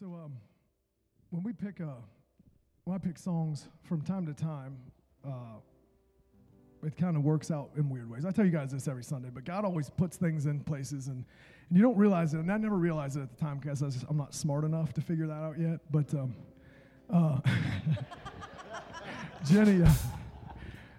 So um, when we pick uh, when I pick songs from time to time, uh, it kind of works out in weird ways. I tell you guys this every Sunday, but God always puts things in places, and, and you don't realize it. And I never realized it at the time because I'm not smart enough to figure that out yet. But um, uh, Jenny, uh,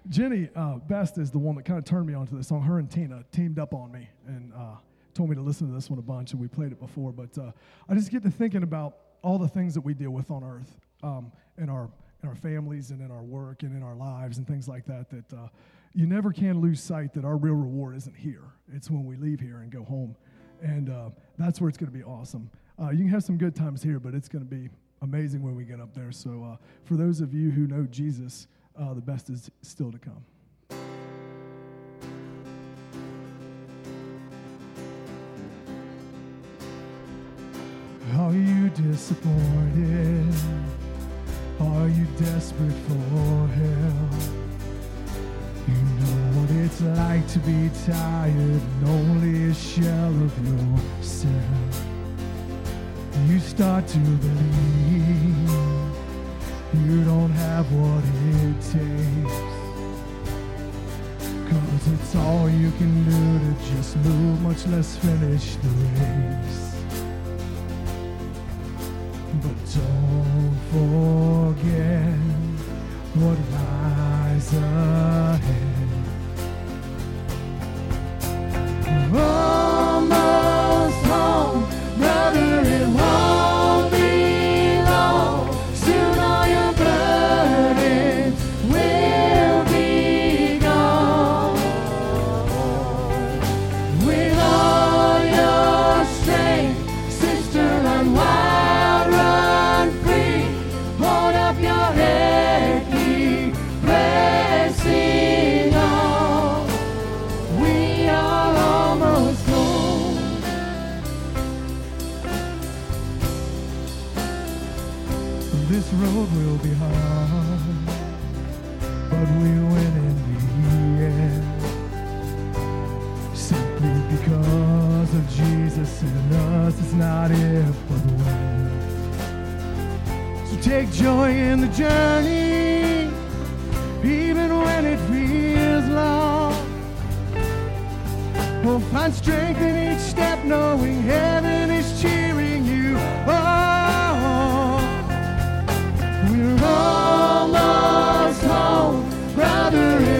Jenny uh, Best is the one that kind of turned me onto this song. Her and Tina teamed up on me and uh, told me to listen to this one a bunch, and we played it before. But uh, I just get to thinking about all the things that we deal with on earth um, in our in our families and in our work and in our lives and things like that. That uh, you never can lose sight that our real reward isn't here. It's when we leave here and go home, and uh, that's where it's going to be awesome. Uh, you can have some good times here, but it's going to be amazing when we get up there. So uh, for those of you who know Jesus, uh, the best is still to come. Are you disappointed? Are you desperate for help? You know what it's like to be tired and only a shell of yourself. You start to believe you don't have what it takes. Cause it's all you can do to just move, much less finish the race. But don't forget what lies take joy in the journey, even when it feels long. We'll find strength in each step, knowing heaven is cheering you on. We're almost home, brother.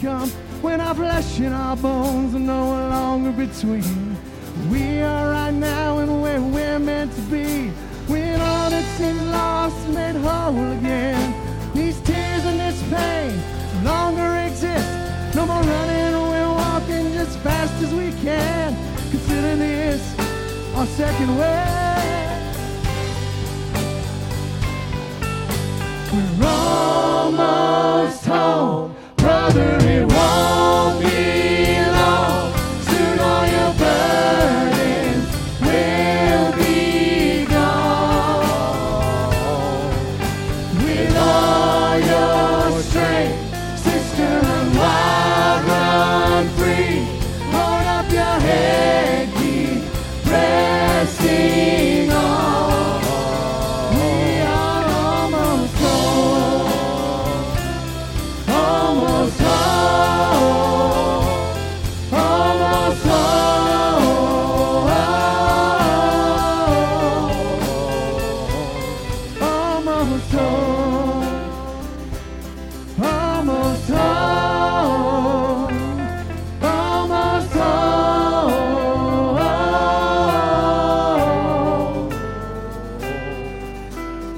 Come. When our flesh and our bones are no longer between, we are right now and where we're meant to be. When all that seems lost is made whole again, these tears and this pain no longer exist. No more running, we're walking just fast as we can. Consider this our second way. We're almost home,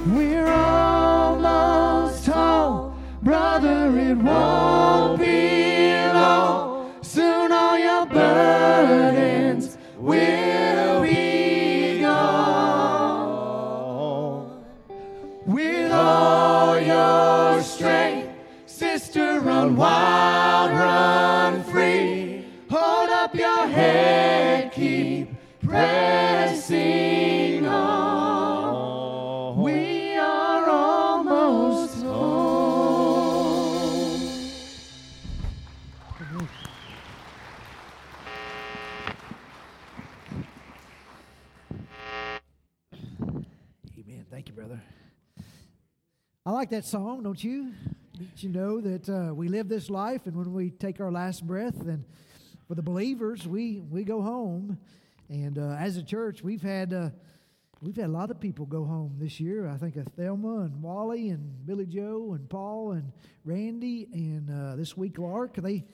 We're almost home, brother. It won't. Like that song, don't you? Don't you know that uh, we live this life, and when we take our last breath, then for the believers, we we go home. And uh, as a church, we've had uh, we've had a lot of people go home this year. I think of Thelma and Wally and Billy Joe and Paul and Randy and uh, this week Lark. They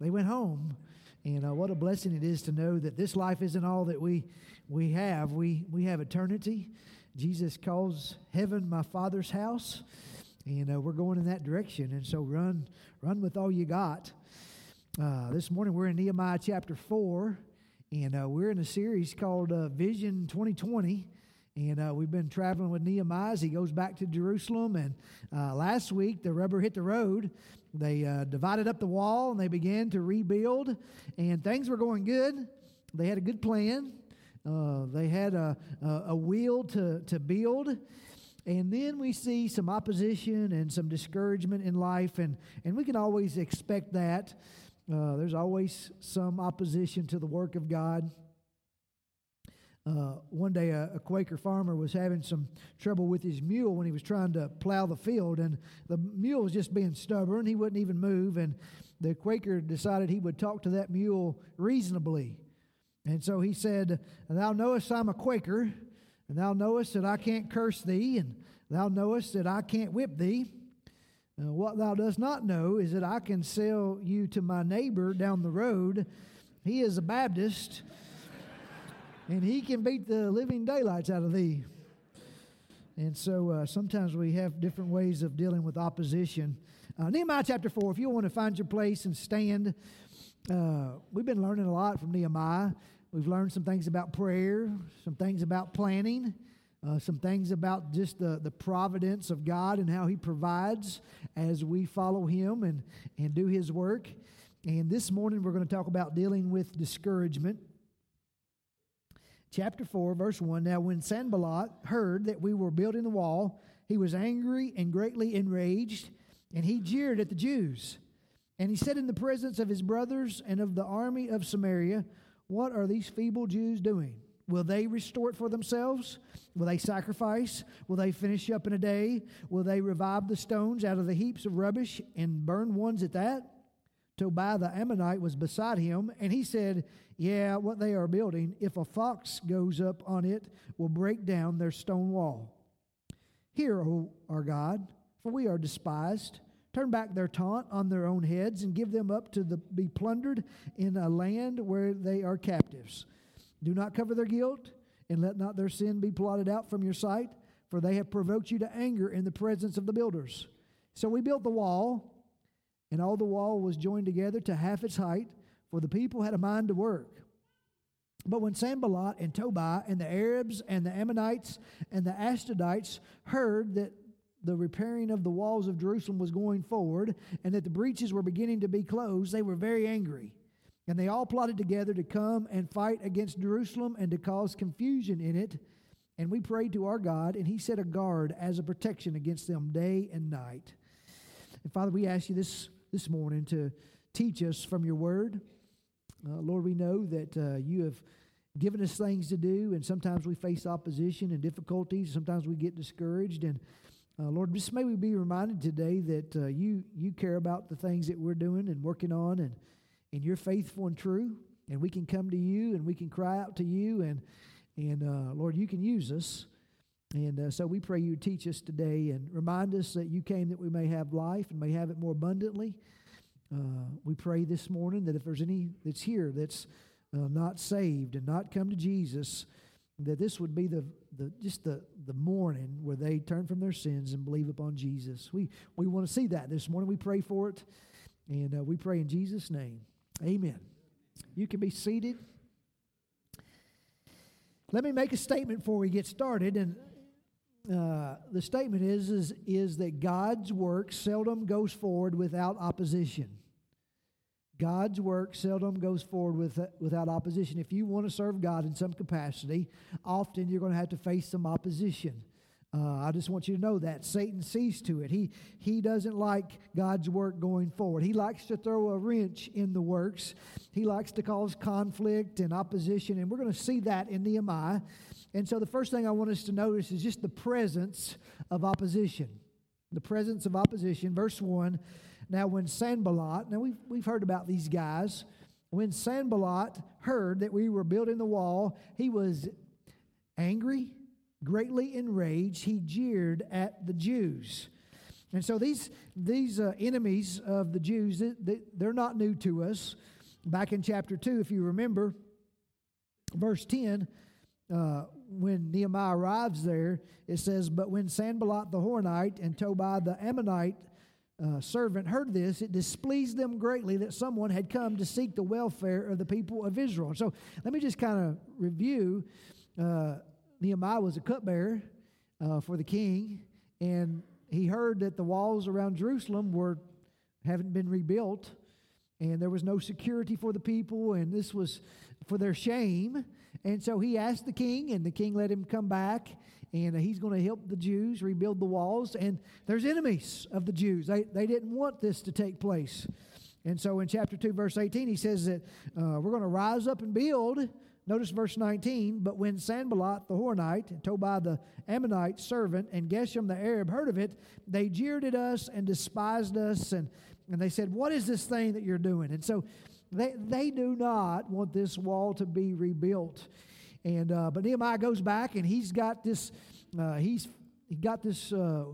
they went home, and uh, what a blessing it is to know that this life isn't all that we we have. We we have eternity. Jesus calls heaven my Father's house, and uh, we're going in that direction. And so run run with all you got. Uh, this morning we're in Nehemiah chapter four. And uh, we're in a series called uh, Vision 2020. And uh, we've been traveling with Nehemiah as he goes back to Jerusalem. And uh, last week, the rubber hit the road. They divided up the wall and they began to rebuild. And things were going good. They had a good plan, uh, they had a, a, will to, to build. And then we see some opposition and some discouragement in life. And, and we can always expect that. Uh, there's always some opposition to the work of God. Uh, one day, a, a, Quaker farmer was having some trouble with his mule when he was trying to plow the field, and the mule was just being stubborn. He wouldn't even move, and the Quaker decided he would talk to that mule reasonably. And so he said, Thou knowest I'm a Quaker, and thou knowest that I can't curse thee, and thou knowest that I can't whip thee. Uh, what thou dost not know is that I can sell you to my neighbor down the road. He is a Baptist, and he can beat the living daylights out of thee. And so uh, sometimes we have different ways of dealing with opposition. Uh, Nehemiah chapter 4, if you want to find your place and stand, uh, we've been learning a lot from Nehemiah. We've learned some things about prayer, some things about planning uh, some things about just the, the providence of God and how He provides as we follow Him and, and do His work. And this morning we're going to talk about dealing with discouragement. Chapter 4, verse 1 Now, when Sanballat heard that we were building the wall, he was angry and greatly enraged, and he jeered at the Jews. And he said in the presence of his brothers and of the army of Samaria, What are these feeble Jews doing? Will they restore it for themselves? Will they sacrifice? Will they finish up in a day? Will they revive the stones out of the heaps of rubbish and burn ones at that? Tobiah the Ammonite was beside him, and he said, Yeah, what they are building, if a fox goes up on it, will break down their stone wall. Hear, O our God, for we are despised. Turn back their taunt on their own heads and give them up to the, be plundered in a land where they are captives. Do not cover their guilt, and let not their sin be blotted out from your sight, for they have provoked you to anger in the presence of the builders. So we built the wall, and all the wall was joined together to half its height, for the people had a mind to work. But when Sanballat and Tobiah and the Arabs and the Ammonites and the Ashdodites heard that the repairing of the walls of Jerusalem was going forward and that the breaches were beginning to be closed, they were very angry. And they all plotted together to come and fight against Jerusalem and to cause confusion in it. And we prayed to our God, and He set a guard as a protection against them day and night. And Father, we ask you this, this morning to teach us from your word. Uh, Lord, we know that uh, you have given us things to do, and sometimes we face opposition and difficulties. Sometimes we get discouraged. And uh, Lord, just may we be reminded today that uh, you, you care about the things that we're doing and working on. And and you're faithful and true, and we can come to you and we can cry out to you, and and uh, Lord, you can use us. And uh, so we pray you teach us today and remind us that you came that we may have life and may have it more abundantly. Uh, we pray this morning that if there's any that's here that's uh, not saved and not come to Jesus, that this would be the, the just the, the morning where they turn from their sins and believe upon Jesus. We, we want to see that this morning. We pray for it, and uh, we pray in Jesus' name. Amen. You can be seated. Let me make a statement before we get started. And uh, the statement is, is, is that God's work seldom goes forward without opposition. God's work seldom goes forward with, without opposition. If you want to serve God in some capacity, often you're going to have to face some opposition. Uh, I just want you to know that Satan sees to it. He he doesn't like God's work going forward. He likes to throw a wrench in the works. He likes to cause conflict and opposition, and we're going to see that in Nehemiah. And so, the first thing I want us to notice is just the presence of opposition. The presence of opposition. Verse one. Now, when Sanballat, now we've we've heard about these guys. When Sanballat heard that we were building the wall, he was angry Greatly enraged, he jeered at the Jews. And so these, these uh, enemies of the Jews, they, they're not new to us. Back in chapter 2, if you remember, verse 10, uh, when Nehemiah arrives there, it says, But when Sanballat the Horonite and Tobiah the Ammonite uh, servant heard this, it displeased them greatly that someone had come to seek the welfare of the people of Israel. So let me just kind of review uh, Nehemiah was a cupbearer uh, for the king, and he heard that the walls around Jerusalem were haven't been rebuilt, and there was no security for the people, and this was for their shame. And so he asked the king, and the king let him come back, and he's going to help the Jews rebuild the walls. And there's enemies of the Jews; they they didn't want this to take place. And so in chapter 2, verse 18, he says that uh, we're going to rise up and build Notice verse 19. But when Sanballat the Horonite, and Tobiah the Ammonite servant, and Geshem the Arab heard of it, they jeered at us and despised us, and, and they said, What is this thing that you're doing? And so they, they do not want this wall to be rebuilt. And uh, but Nehemiah goes back and he's got this uh, he's he got this uh,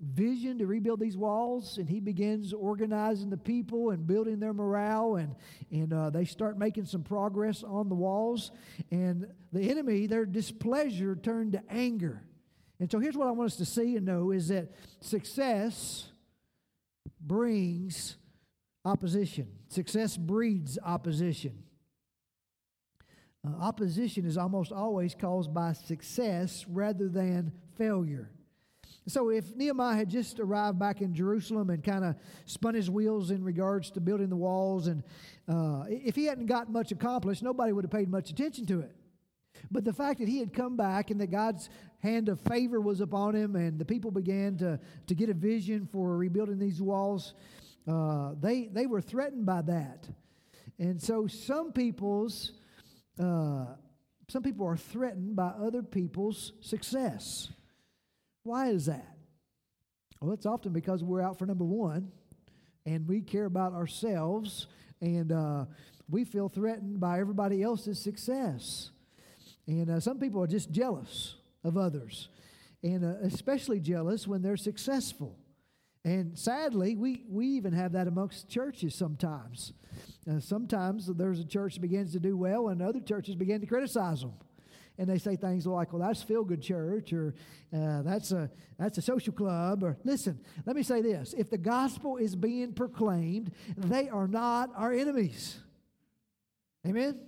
vision to rebuild these walls, and he begins organizing the people and building their morale, and and uh, they start making some progress on the walls. And the enemy, their displeasure turned to anger. And so here's what I want us to see and know is that success brings opposition. Success breeds opposition. Uh, opposition is almost always caused by success rather than failure. So, if Nehemiah had just arrived back in Jerusalem and kind of spun his wheels in regards to building the walls, and uh, if he hadn't got much accomplished, nobody would have paid much attention to it. But the fact that he had come back and that God's hand of favor was upon him, and the people began to, to get a vision for rebuilding these walls, uh, they, they were threatened by that. And so, some people's uh, some people are threatened by other people's success. Why is that? Well, it's often because we're out for number one and we care about ourselves and uh, we feel threatened by everybody else's success. And uh, some people are just jealous of others, and uh, especially jealous when they're successful. And sadly, we, we even have that amongst churches sometimes. Uh, sometimes there's a church that begins to do well, and other churches begin to criticize them and they say things like, well, that's feel good church or uh, that's, a, that's a social club. Or listen, let me say this if the gospel is being proclaimed, they are not our enemies. Amen?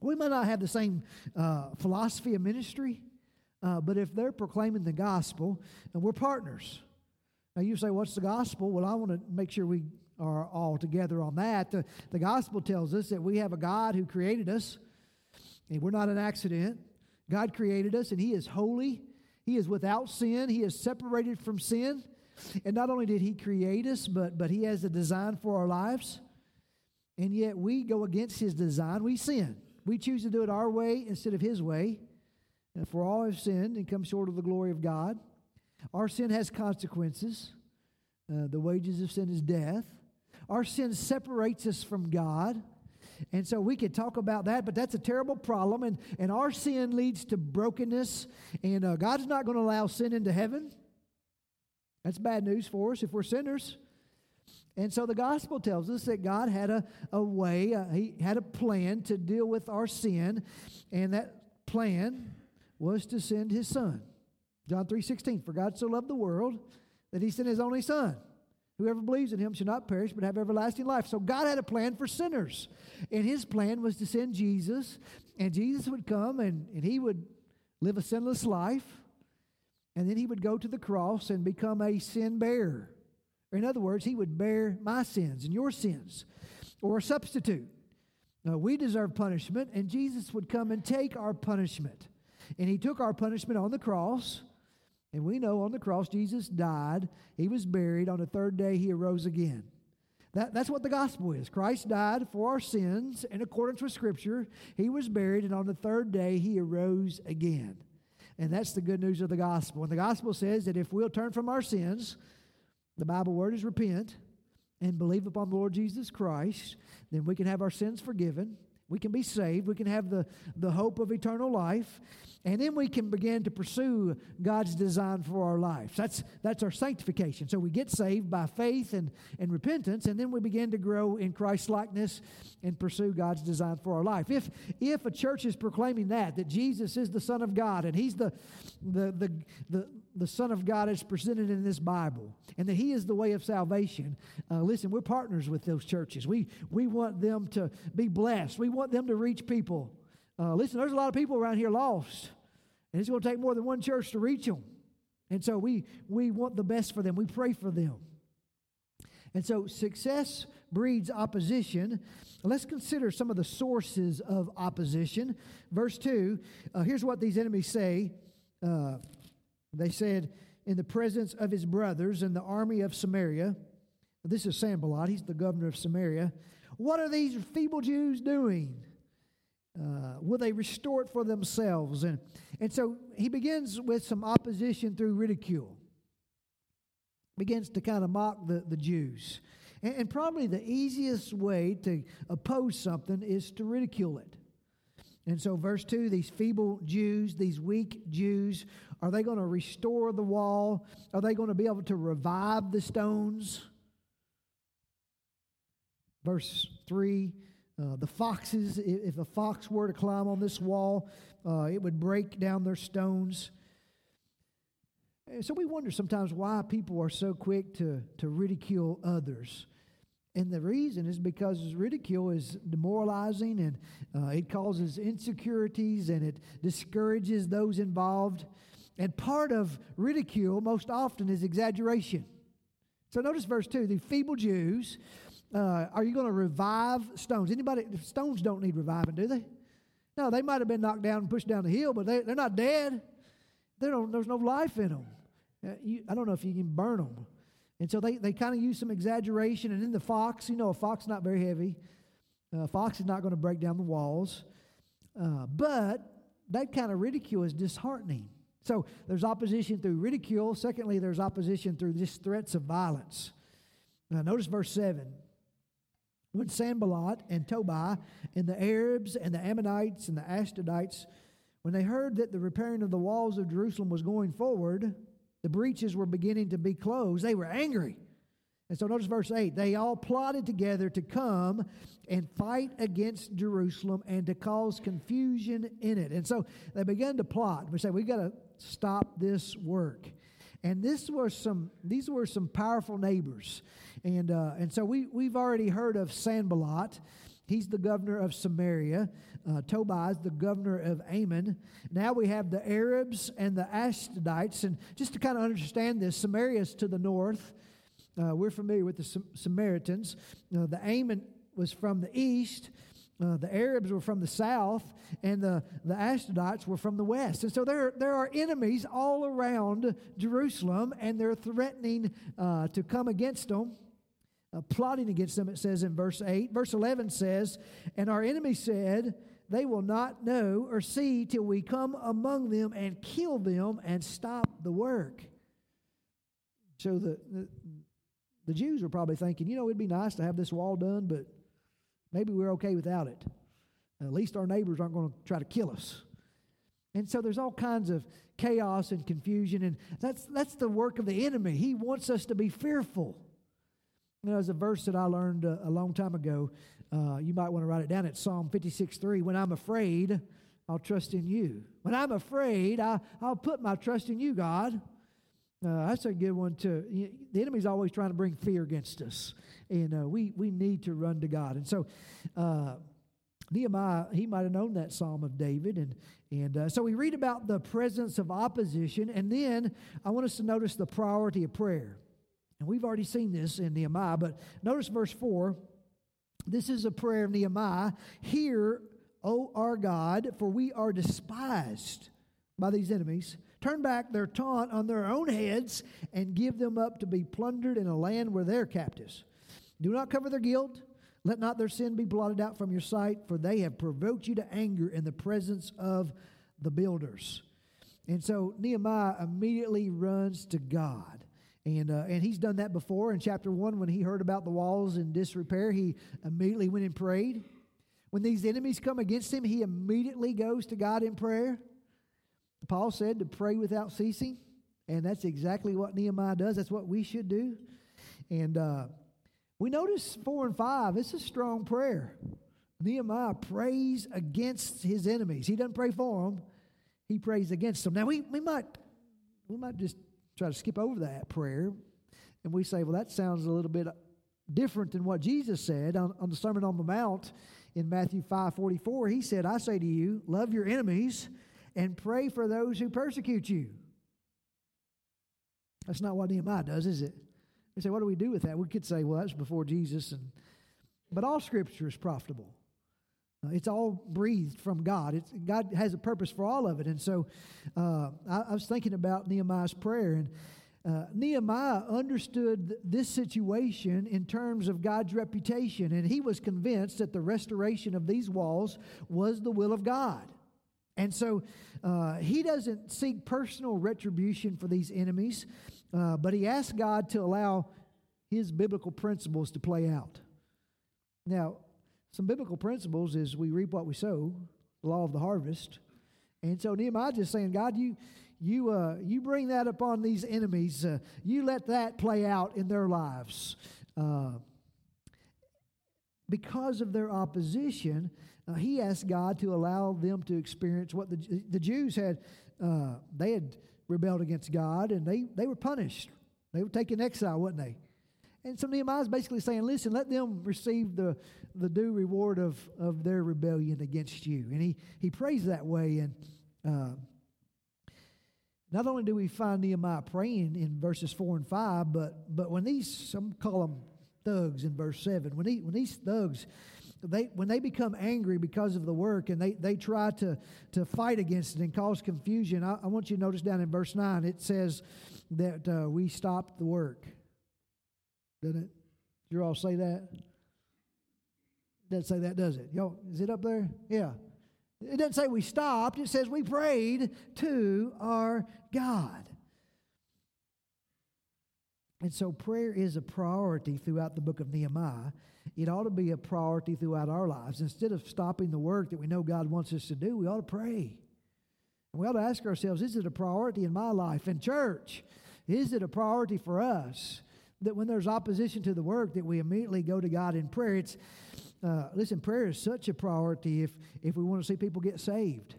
We might not have the same uh, philosophy of ministry, uh, but if they're proclaiming the gospel, and we're partners. Now you say, what's the gospel? Well, I want to make sure we are all together on that. The, the gospel tells us that we have a God who created us and we're not an accident. God created us, and He is holy. He is without sin. He is separated from sin. And not only did He create us, but, but He has a design for our lives. And yet we go against His design. We sin. We choose to do it our way instead of His way. And for all have sinned and come short of the glory of God. Our sin has consequences. Uh, the wages of sin is death. Our sin separates us from God. And so we could talk about that, but that's a terrible problem. And, and our sin leads to brokenness. And uh, God's not going to allow sin into heaven. That's bad news for us if we're sinners. And so the gospel tells us that God had a, a way, uh, He had a plan to deal with our sin. And that plan was to send His Son. John 3:16 for God so loved the world that He sent His only Son Whoever believes in him shall not perish but have everlasting life. So God had a plan for sinners. And his plan was to send Jesus, and Jesus would come and, and he would live a sinless life, and then he would go to the cross and become a sin bearer. Or in other words, he would bear my sins and your sins, or a substitute. Now, we deserve punishment, and Jesus would come and take our punishment. And he took our punishment on the cross. And we know on the cross, Jesus died. He was buried. On the third day, he arose again. That, that's what the gospel is. Christ died for our sins in accordance with Scripture. He was buried, and on the third day, he arose again. And that's the good news of the gospel. And the gospel says that if we'll turn from our sins, the Bible word is repent and believe upon the Lord Jesus Christ, then we can have our sins forgiven. We can be saved. We can have the, the hope of eternal life. And then we can begin to pursue God's design for our lives. That's, that's our sanctification. So we get saved by faith and, and repentance, and then we begin to grow in Christ's likeness and pursue God's design for our life. If, if a church is proclaiming that, that Jesus is the Son of God and He's the, the, the, the, the Son of God as presented in this Bible, and that He is the way of salvation, uh, listen, we're partners with those churches. We, we want them to be blessed, we want them to reach people. Uh, listen, there's a lot of people around here lost, and it's going to take more than one church to reach them. And so we, we want the best for them. We pray for them. And so success breeds opposition. Let's consider some of the sources of opposition. Verse 2 uh, here's what these enemies say. Uh, they said, In the presence of his brothers and the army of Samaria, this is Sanballat, he's the governor of Samaria. What are these feeble Jews doing? Uh, will they restore it for themselves? And, and so he begins with some opposition through ridicule. Begins to kind of mock the, the Jews. And, and probably the easiest way to oppose something is to ridicule it. And so, verse 2 these feeble Jews, these weak Jews, are they going to restore the wall? Are they going to be able to revive the stones? Verse 3 uh, the foxes, if a fox were to climb on this wall, uh, it would break down their stones. And so we wonder sometimes why people are so quick to, to ridicule others. And the reason is because ridicule is demoralizing and uh, it causes insecurities and it discourages those involved. And part of ridicule, most often, is exaggeration. So notice verse 2 the feeble Jews uh, are you going to revive stones? Anybody, stones don't need reviving, do they? No, they might have been knocked down and pushed down the hill, but they, they're not dead. They don't, there's no life in them. Uh, you, I don't know if you can burn them. And so they, they kind of use some exaggeration. And then the fox, you know, a fox is not very heavy. Uh, a fox is not going to break down the walls. Uh, but that kind of ridicule is disheartening. So there's opposition through ridicule. Secondly, there's opposition through just threats of violence. Now, notice verse 7 when Sanballat and Tobiah and the Arabs and the Ammonites and the Ashdodites, when they heard that the repairing of the walls of Jerusalem was going forward, the breaches were beginning to be closed, they were angry. And so notice verse 8 they all plotted together to come and fight against Jerusalem and to cause confusion in it. And so they began to plot. We say, we got to stop this work. And this were some, these were some powerful neighbors. And, uh, and so we, we've already heard of Sanballat. He's the governor of Samaria. Uh, Tobiah is the governor of Ammon. Now we have the Arabs and the Ashdodites. And just to kind of understand this, Samaria is to the north. Uh, we're familiar with the Sam- Samaritans. Uh, the Ammon was from the east. Uh, the Arabs were from the south, and the, the Ashdodites were from the west. And so there, there are enemies all around Jerusalem, and they're threatening uh, to come against them, uh, plotting against them, it says in verse 8. Verse 11 says, And our enemy said, They will not know or see till we come among them and kill them and stop the work. So the, the, the Jews were probably thinking, you know, it'd be nice to have this wall done, but Maybe we're okay without it. At least our neighbors aren't going to try to kill us. And so there's all kinds of chaos and confusion, and that's, that's the work of the enemy. He wants us to be fearful. You know, there's a verse that I learned a, a long time ago. Uh, you might want to write it down. It's Psalm 56 3. When I'm afraid, I'll trust in you. When I'm afraid, I, I'll put my trust in you, God. Uh, that's a good one, too. The enemy's always trying to bring fear against us and uh, we we need to run to God. And so. Uh, Nehemiah, he might have known that Psalm of David. And, and uh, so we read about the presence of opposition. And then I want us to notice the priority of prayer. And we've already seen this in Nehemiah, but notice verse 4. This is a prayer of Nehemiah. Hear, O our God, for we are despised by these enemies. Turn back their taunt on their own heads and give them up to be plundered in a land where they're captives. Do not cover their guilt. Let not their sin be blotted out from your sight, for they have provoked you to anger in the presence of the builders. And so Nehemiah immediately runs to God. And, uh, and he's done that before in chapter 1 when he heard about the walls in disrepair. He immediately went and prayed. When these enemies come against him, he immediately goes to God in prayer. Paul said to pray without ceasing, and that's exactly what Nehemiah does. That's what we should do. And uh, we notice four and five, it's a strong prayer. Nehemiah prays against his enemies. He doesn't pray for them, he prays against them. Now, we, we, might, we might just try to skip over that prayer, and we say, well, that sounds a little bit different than what Jesus said on, on the Sermon on the Mount in Matthew 5 44. He said, I say to you, love your enemies and pray for those who persecute you. That's not what Nehemiah does, is it? We say, what do we do with that? We could say, well, that's before Jesus, and but all Scripture is profitable. Uh, it's all breathed from God. It's, God has a purpose for all of it, and so uh, I, I, was thinking about Nehemiah's prayer, and uh, Nehemiah understood this situation in terms of God's reputation, and he was convinced that the restoration of these walls was the will of God. And so uh, he doesn't seek personal retribution for these enemies, uh, but he asked God to allow his biblical principles to play out. Now, some biblical principles is we reap what we sow, the law of the harvest. And so Nehemiah just saying, God, you you uh, you bring that upon these enemies. Uh, you let that play out in their lives. Uh, because of their opposition, uh, he asked God to allow them to experience what the, the Jews had. Uh, they had rebelled against God and they, they were punished. They were taken exile, weren't they? And so Nehemiah is basically saying, listen, let them receive the, the due reward of, of their rebellion against you. And he, he prays that way. And uh, not only do we find Nehemiah praying in verses 4 and 5, but, but when these, some call them thugs in verse 7, when, he, when these thugs they, when they become angry because of the work and they, they try to, to fight against it and cause confusion, I, I want you to notice down in verse 9, it says that uh, we stopped the work. Doesn't it? Did you all say that? Doesn't say that, does it? Yo, is it up there? Yeah. It doesn't say we stopped, it says we prayed to our God. And so prayer is a priority throughout the book of Nehemiah. It ought to be a priority throughout our lives. Instead of stopping the work that we know God wants us to do, we ought to pray. And we ought to ask ourselves is it a priority in my life? In church, is it a priority for us that when there's opposition to the work that we immediately go to God in prayer? It's, uh, listen, prayer is such a priority if, if we want to see people get saved.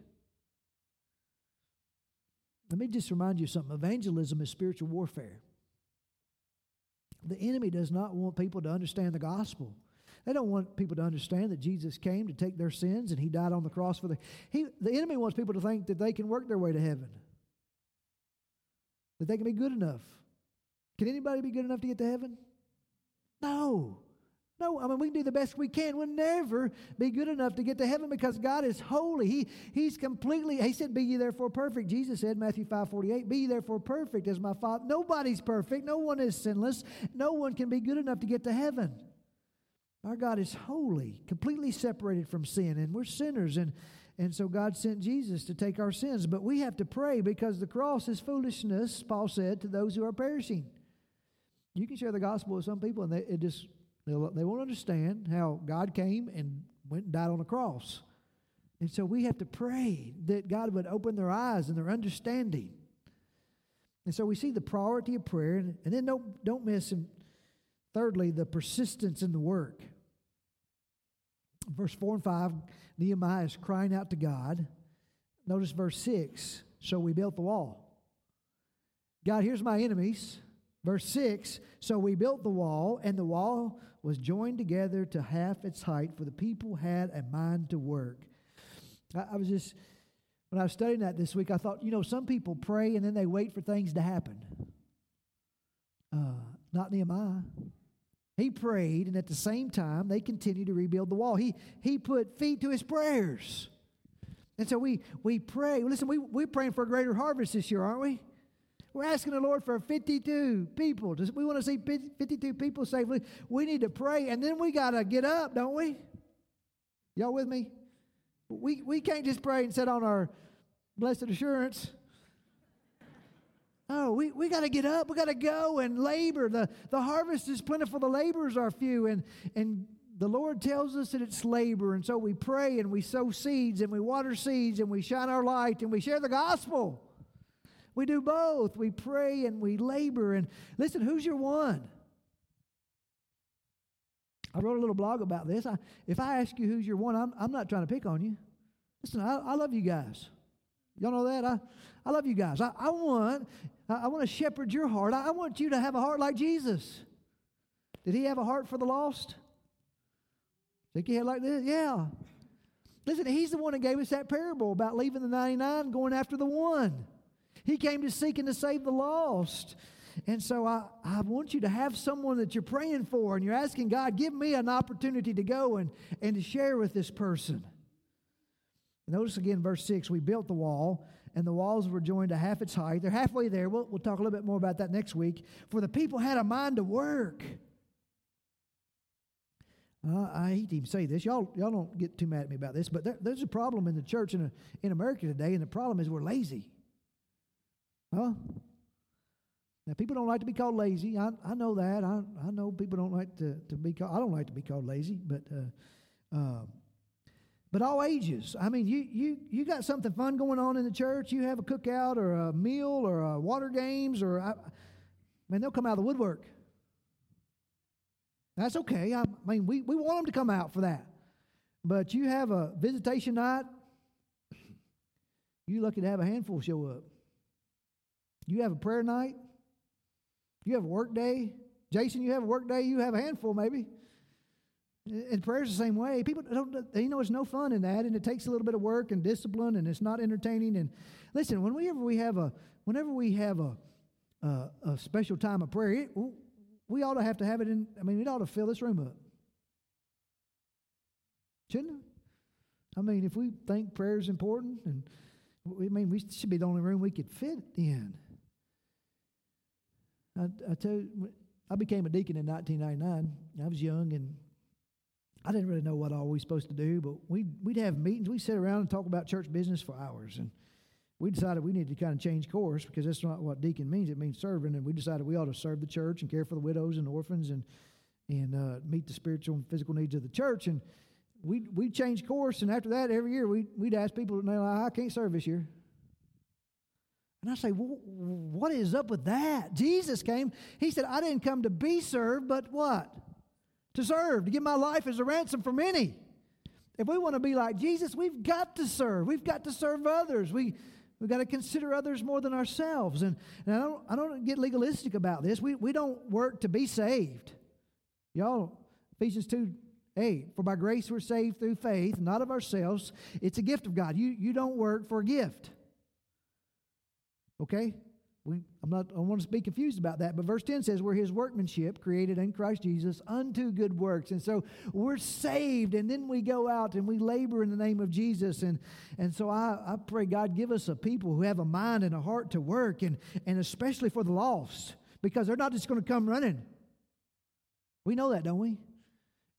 Let me just remind you something evangelism is spiritual warfare. The enemy does not want people to understand the gospel. They don't want people to understand that Jesus came to take their sins and he died on the cross for the he, the enemy wants people to think that they can work their way to heaven. That they can be good enough. Can anybody be good enough to get to heaven? No. No, I mean, we can do the best we can. We'll never be good enough to get to heaven because God is holy. He, he's completely, He said, Be ye therefore perfect. Jesus said, Matthew 5 48, Be ye therefore perfect as my Father. Nobody's perfect. No one is sinless. No one can be good enough to get to heaven. Our God is holy, completely separated from sin, and we're sinners. And, and so God sent Jesus to take our sins. But we have to pray because the cross is foolishness, Paul said, to those who are perishing. You can share the gospel with some people, and they, it just they won't understand how God came and went and died on the cross. And so we have to pray that God would open their eyes and their understanding. And so we see the priority of prayer, and, and then don't, don't miss, and thirdly, the persistence in the work. Verse 4 and 5, Nehemiah is crying out to God. Notice verse 6 so we built the wall. God, here's my enemies. Verse 6 So we built the wall, and the wall was joined together to half its height, for the people had a mind to work. I, I was just, when I was studying that this week, I thought, you know, some people pray and then they wait for things to happen. Uh, not Nehemiah. He prayed, and at the same time, they continued to rebuild the wall. He, he put feet to his prayers. And so we, we pray. Listen, we, we're praying for a greater harvest this year, aren't we? We're asking the Lord for 52 people. We want to see 52 people safely. We need to pray, and then we got to get up, don't we? Y'all with me? We, we can't just pray and sit on our blessed assurance. Oh, we, we got to get up. We got to go and labor. The, the harvest is plentiful, the laborers are few. And, and the Lord tells us that it's labor. And so we pray and we sow seeds and we water seeds and we shine our light and we share the gospel. We do both. We pray and we labor. And listen, who's your one? I wrote a little blog about this. I, if I ask you who's your one, I'm, I'm not trying to pick on you. Listen, I, I love you guys. Y'all know that? I, I love you guys. I, I want I, I want to shepherd your heart. I, I want you to have a heart like Jesus. Did he have a heart for the lost? Think he had like this? Yeah. Listen, he's the one that gave us that parable about leaving the 99 going after the one. He came to seek and to save the lost. And so I, I want you to have someone that you're praying for and you're asking God, give me an opportunity to go and, and to share with this person. Notice again, verse 6 we built the wall, and the walls were joined to half its height. They're halfway there. We'll, we'll talk a little bit more about that next week. For the people had a mind to work. Uh, I hate to even say this. Y'all, y'all don't get too mad at me about this, but there, there's a problem in the church in, a, in America today, and the problem is we're lazy. Huh? Now, people don't like to be called lazy. I, I know that. I, I know people don't like to, to be called, I don't like to be called lazy, but, uh, uh, but all ages. I mean, you, you, you got something fun going on in the church. You have a cookout or a meal or a water games or, I, man, they'll come out of the woodwork. That's okay. I, mean, we, we want them to come out for that. But you have a visitation night, you lucky to have a handful show up. You have a prayer night, you have a work day. Jason, you have a work day, you have a handful maybe. And prayer's the same way. People don't, you know, it's no fun in that, and it takes a little bit of work and discipline, and it's not entertaining. And listen, whenever we have a, whenever we have a, a, a special time of prayer, it, we ought to have to have it in. I mean, it ought to fill this room up, shouldn't it? I mean, if we think prayer is important, and I mean, we should be the only room we could fit in. I, I tell you, I became a deacon in 1999. I was young and I didn't really know what all we were supposed to do, but we'd, we'd have meetings. We'd sit around and talk about church business for hours. And we decided we needed to kind of change course because that's not what deacon means. It means serving. And we decided we ought to serve the church and care for the widows and orphans and, and uh, meet the spiritual and physical needs of the church. And we we changed course. And after that, every year we, we'd ask people, and they're like, I can't serve this year. And I say, well, what is up with that? Jesus came. He said, I didn't come to be served, but what? To serve, to give my life as a ransom for many. If we want to be like Jesus, we've got to serve. We've got to serve others. We, we've got to consider others more than ourselves. And, and I, don't, I don't get legalistic about this. We, we don't work to be saved. Y'all, Ephesians 2 8, for by grace we're saved through faith, not of ourselves. It's a gift of God. You, you don't work for a gift. Okay? We, I'm not, I want to be confused about that, but verse 10 says, We're his workmanship, created in Christ Jesus unto good works. And so we're saved, and then we go out and we labor in the name of Jesus. And, and so I, I pray, God, give us a people who have a mind and a heart to work, and, and especially for the lost, because they're not just going to come running. We know that, don't we?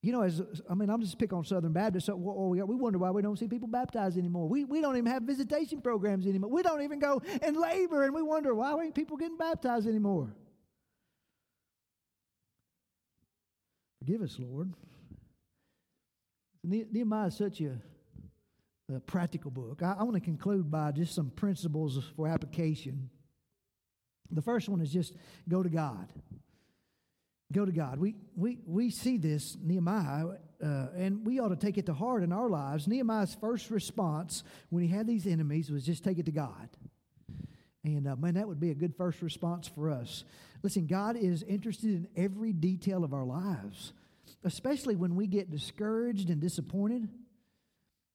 You know, as I mean, I'm just pick on Southern Baptists. So we, we wonder why we don't see people baptized anymore. We, we don't even have visitation programs anymore. We don't even go and labor, and we wonder why ain't people getting baptized anymore. Forgive us, Lord. Nehemiah is such a, a practical book. I, I want to conclude by just some principles for application. The first one is just go to God go to God. We, we, we see this, Nehemiah, uh, and we ought to take it to heart in our lives. Nehemiah's first response when he had these enemies was just take it to God. And uh, man, that would be a good first response for us. Listen, God is interested in every detail of our lives, especially when we get discouraged and disappointed.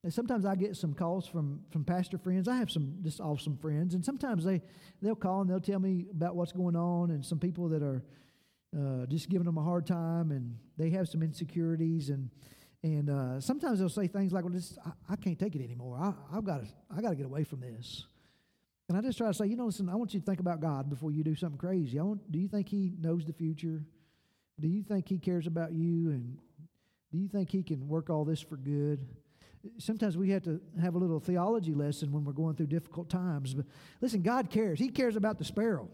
And sometimes I get some calls from, from pastor friends. I have some just awesome friends, and sometimes they, they'll call and they'll tell me about what's going on, and some people that are uh, just giving them a hard time, and they have some insecurities, and and uh, sometimes they'll say things like, "Well, I, I can't take it anymore. I, I've got to, I got to get away from this." And I just try to say, you know, listen, I want you to think about God before you do something crazy. I want, do you think He knows the future? Do you think He cares about you? And do you think He can work all this for good? Sometimes we have to have a little theology lesson when we're going through difficult times. But listen, God cares. He cares about the sparrow.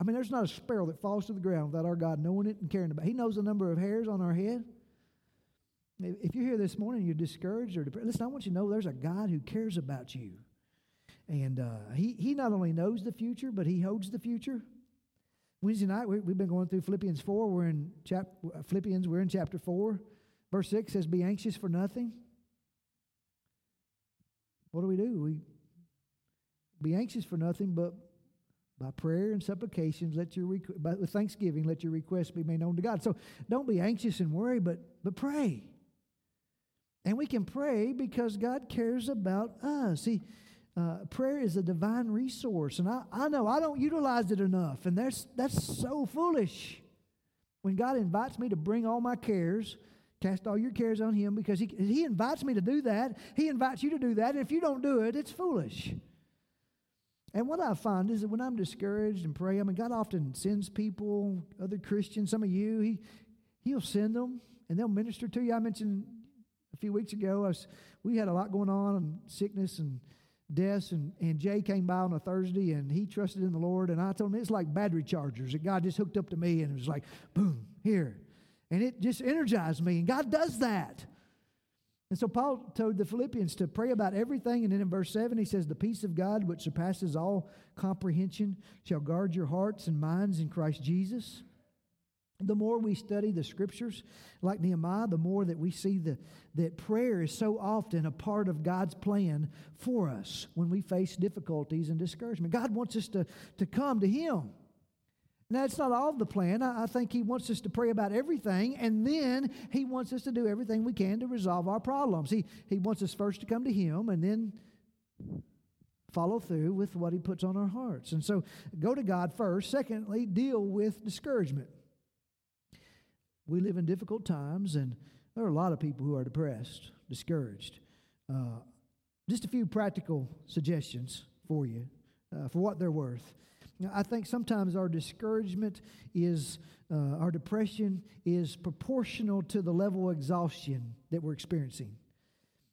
I mean, there's not a sparrow that falls to the ground without our God knowing it and caring about it. He knows the number of hairs on our head. If you're here this morning you're discouraged or depressed, listen, I want you to know there's a God who cares about you. And uh, he, he not only knows the future, but he holds the future. Wednesday night, we, have been going through Philippians 4. We're in chap, Philippians, we're in chapter 4. Verse 6 says, Be anxious for nothing. What do we do? We be anxious for nothing, but by prayer and supplications, let your requ- by, with thanksgiving, let your requests be made known to God. So don't be anxious and worry, but but pray. And we can pray because God cares about us. See, uh, prayer is a divine resource, and I, I know I don't utilize it enough, and that's that's so foolish. When God invites me to bring all my cares, cast all your cares on Him, because He He invites me to do that. He invites you to do that, and if you don't do it, it's foolish. And what I find is that when I'm discouraged and pray, I mean, God often sends people, other Christians, some of you, He He'll send them, and they'll minister to you. I mentioned a few weeks ago, was, we had a lot going on, and sickness and deaths, and, and Jay came by on a Thursday, and he trusted in the Lord, and I told him it's like battery chargers that God just hooked up to me, and it was like, boom, here. And it just energized me, and God does that. And so Paul told the Philippians to pray about everything. And then in verse 7, he says, The peace of God, which surpasses all comprehension, shall guard your hearts and minds in Christ Jesus. The more we study the scriptures, like Nehemiah, the more that we see the, that prayer is so often a part of God's plan for us when we face difficulties and discouragement. God wants us to, to come to Him. Now, it's not all the plan. I, I think He wants us to pray about everything, and then He wants us to do everything we can to resolve our problems. He, he wants us first to come to Him and then follow through with what He puts on our hearts. And so, go to God first. Secondly, deal with discouragement. We live in difficult times, and there are a lot of people who are depressed, discouraged. Uh, just a few practical suggestions for you uh, for what they're worth. I think sometimes our discouragement is, uh, our depression is proportional to the level of exhaustion that we're experiencing.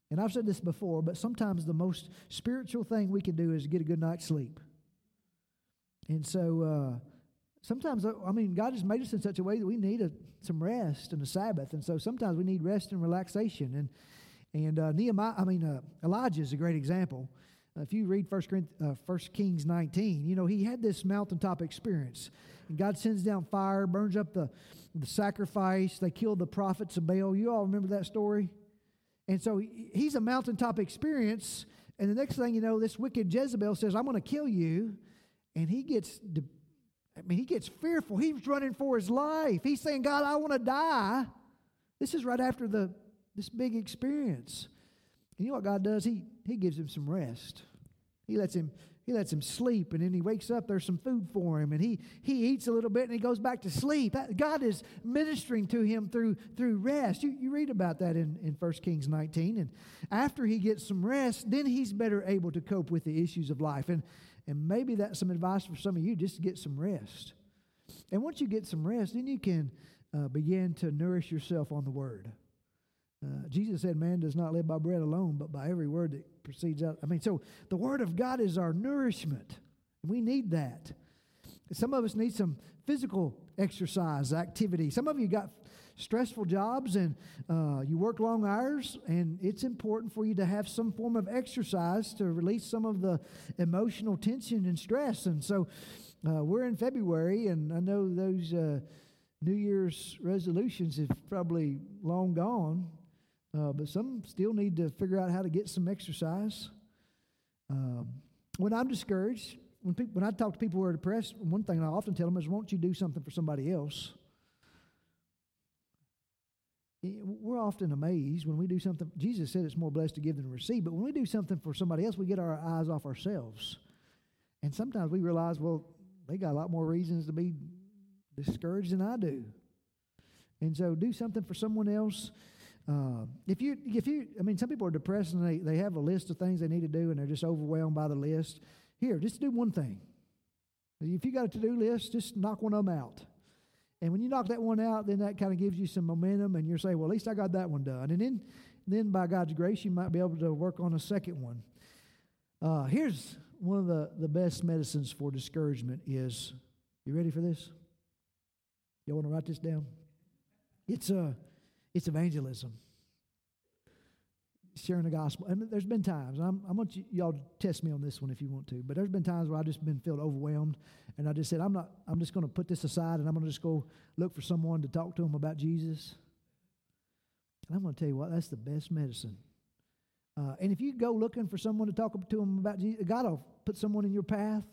And I've said this before, but sometimes the most spiritual thing we can do is get a good night's sleep. And so, uh, sometimes, uh, I mean, God has made us in such a way that we need a, some rest and a Sabbath. And so sometimes we need rest and relaxation. And, and uh, Nehemiah, I mean, uh, Elijah is a great example. Uh, if you read 1, uh, 1 Kings 19, you know, he had this mountaintop experience. And God sends down fire, burns up the, the sacrifice. They killed the prophets of Baal. You all remember that story? And so he, he's a mountaintop experience. And the next thing you know, this wicked Jezebel says, I'm going to kill you. And he gets I mean, he gets fearful. He's running for his life. He's saying, God, I want to die. This is right after the this big experience. And you know what God does? He he gives him some rest. He lets him he lets him sleep and then he wakes up there's some food for him and he he eats a little bit and he goes back to sleep god is ministering to him through through rest you, you read about that in, in 1 kings 19 and after he gets some rest then he's better able to cope with the issues of life and and maybe that's some advice for some of you just get some rest. And once you get some rest, then you can uh, begin to nourish yourself on the Word. Uh, Jesus said, Man does not live by bread alone, but by every word that proceeds out. I mean, so the Word of God is our nourishment. We need that. Some of us need some physical exercise, activity. Some of you got stressful jobs and uh, you work long hours, and it's important for you to have some form of exercise to release some of the emotional tension and stress. And so uh, we're in February, and I know those uh, New Year's resolutions have probably long gone, uh, but some still need to figure out how to get some exercise. Um, when I'm discouraged, when, people, when I talk to people who are depressed, one thing I often tell them is, won't you do something for somebody else? We're often amazed when we do something. Jesus said it's more blessed to give than to receive, but when we do something for somebody else, we get our eyes off ourselves. And sometimes we realize, well, they got a lot more reasons to be discouraged than I do. And so do something for someone else. Uh, if you, if you, I mean, some people are depressed and they, they have a list of things they need to do and they're just overwhelmed by the list. Here, just do one thing. If you got a to do list, just knock one of them out. And when you knock that one out, then that kind of gives you some momentum, and you're saying, well, at least I got that one done. And then, then by God's grace, you might be able to work on a second one. Uh, here's one of the, the best medicines for discouragement is, you ready for this? Y'all want to write this down? It's, uh, it's evangelism sharing the gospel. And there's been times, I'm, I want you, y'all to test me on this one if you want to, but there's been times where I've just been felt overwhelmed, and I just said, I'm not, I'm just going to put this aside, and I'm going to just go look for someone to talk to them about Jesus. And I'm going to tell you what, that's the best medicine. Uh, and if you go looking for someone to talk to them about Jesus, God will put someone in your path,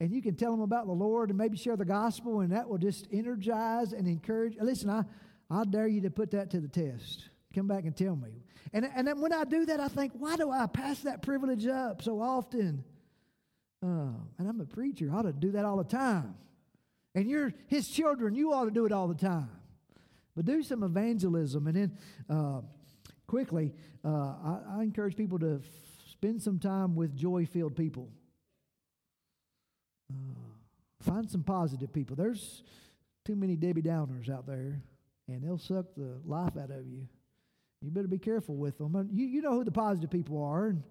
and you can tell them about the Lord and maybe share the gospel, and that will just energize and encourage. Listen, I, I dare you to put that to the test. Come back and tell me. And, and then when I do that, I think, why do I pass that privilege up so often? Uh, and I'm a preacher. I ought to do that all the time. And you're his children. You ought to do it all the time. But do some evangelism. And then uh, quickly, uh, I, I, encourage people to f- spend some time with joy filled people. Uh, find some positive people. There's too many Debbie Downers out there, and they'll suck the life out of you. You better be careful with them. You, you know who the positive people are. And,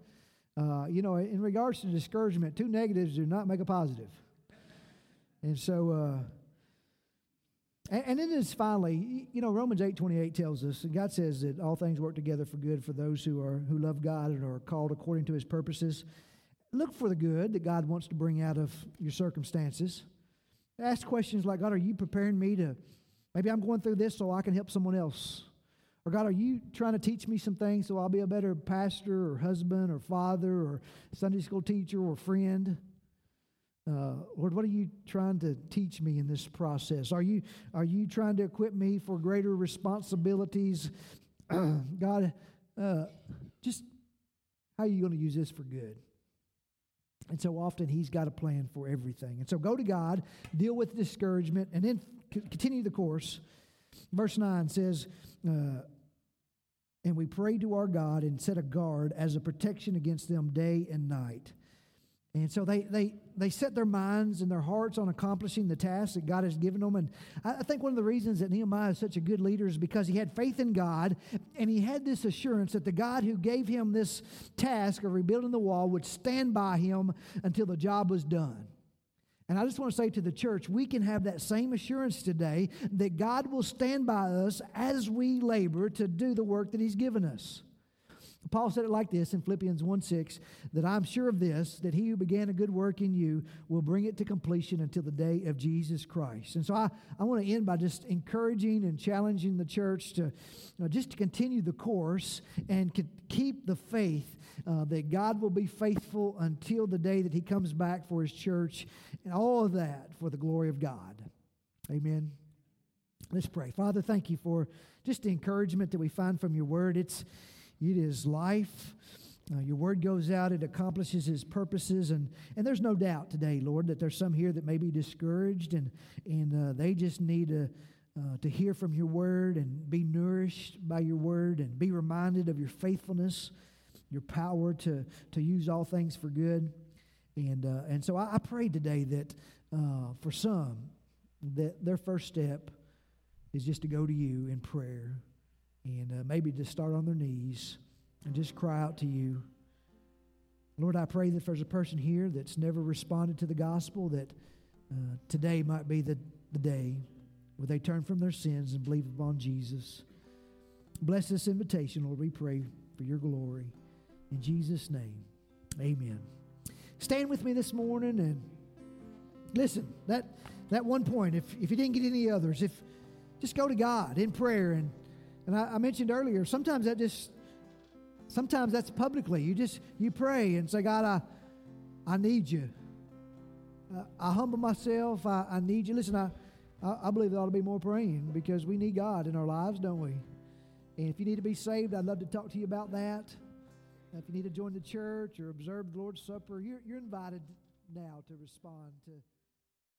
uh, you know, in regards to discouragement, two negatives do not make a positive. And so, uh, and, and then this finally, you know, Romans 8 28 tells us, and God says that all things work together for good for those who are who love God and are called according to his purposes. Look for the good that God wants to bring out of your circumstances. Ask questions like, God, are you preparing me to maybe I'm going through this so I can help someone else? Or God, are you trying to teach me some things so I'll be a better pastor or husband or father or Sunday school teacher or friend? Uh, Lord, what are you trying to teach me in this process? Are you, are you trying to equip me for greater responsibilities? God, uh, just how are you going to use this for good? And so often He's got a plan for everything. And so go to God, deal with discouragement, and then continue the course. Verse 9 says, uh, and we pray to our God and set a guard as a protection against them day and night. And so they, they, they set their minds and their hearts on accomplishing the task that God has given them. And I think one of the reasons that Nehemiah is such a good leader is because he had faith in God and he had this assurance that the God who gave him this task of rebuilding the wall would stand by him until the job was done. And I just want to say to the church, we can have that same assurance today that God will stand by us as we labor to do the work that He's given us. Paul said it like this in Philippians 1 6 that I'm sure of this, that he who began a good work in you will bring it to completion until the day of Jesus Christ. And so I, I want to end by just encouraging and challenging the church to you know, just to continue the course and keep the faith uh, that God will be faithful until the day that he comes back for his church, and all of that for the glory of God. Amen. Let's pray. Father, thank you for just the encouragement that we find from your word. It's it is life. Uh, your word goes out, it accomplishes his purposes. And, and there's no doubt today, Lord, that there's some here that may be discouraged and, and uh, they just need to, uh, to hear from your word and be nourished by your word and be reminded of your faithfulness, your power to, to use all things for good. And, uh, and so I, I pray today that uh, for some, that their first step is just to go to you in prayer and uh, maybe just start on their knees and just cry out to you. Lord, I pray that if there's a person here that's never responded to the gospel, that uh, today might be the, the day where they turn from their sins and believe upon Jesus. Bless this invitation, Lord. We pray for your glory. In Jesus' name, amen. Stand with me this morning and listen, that, that one point, if, if you didn't get any others, if just go to God in prayer and and I, I mentioned earlier, sometimes that just, sometimes that's publicly. You just, you pray and say, God, I, I need you. Uh, I humble myself. I, I need you. Listen, I, I, I believe there ought to be more praying because we need God in our lives, don't we? And if you need to be saved, I'd love to talk to you about that. If you need to join the church or observe the Lord's Supper, you're, you're invited now to respond to.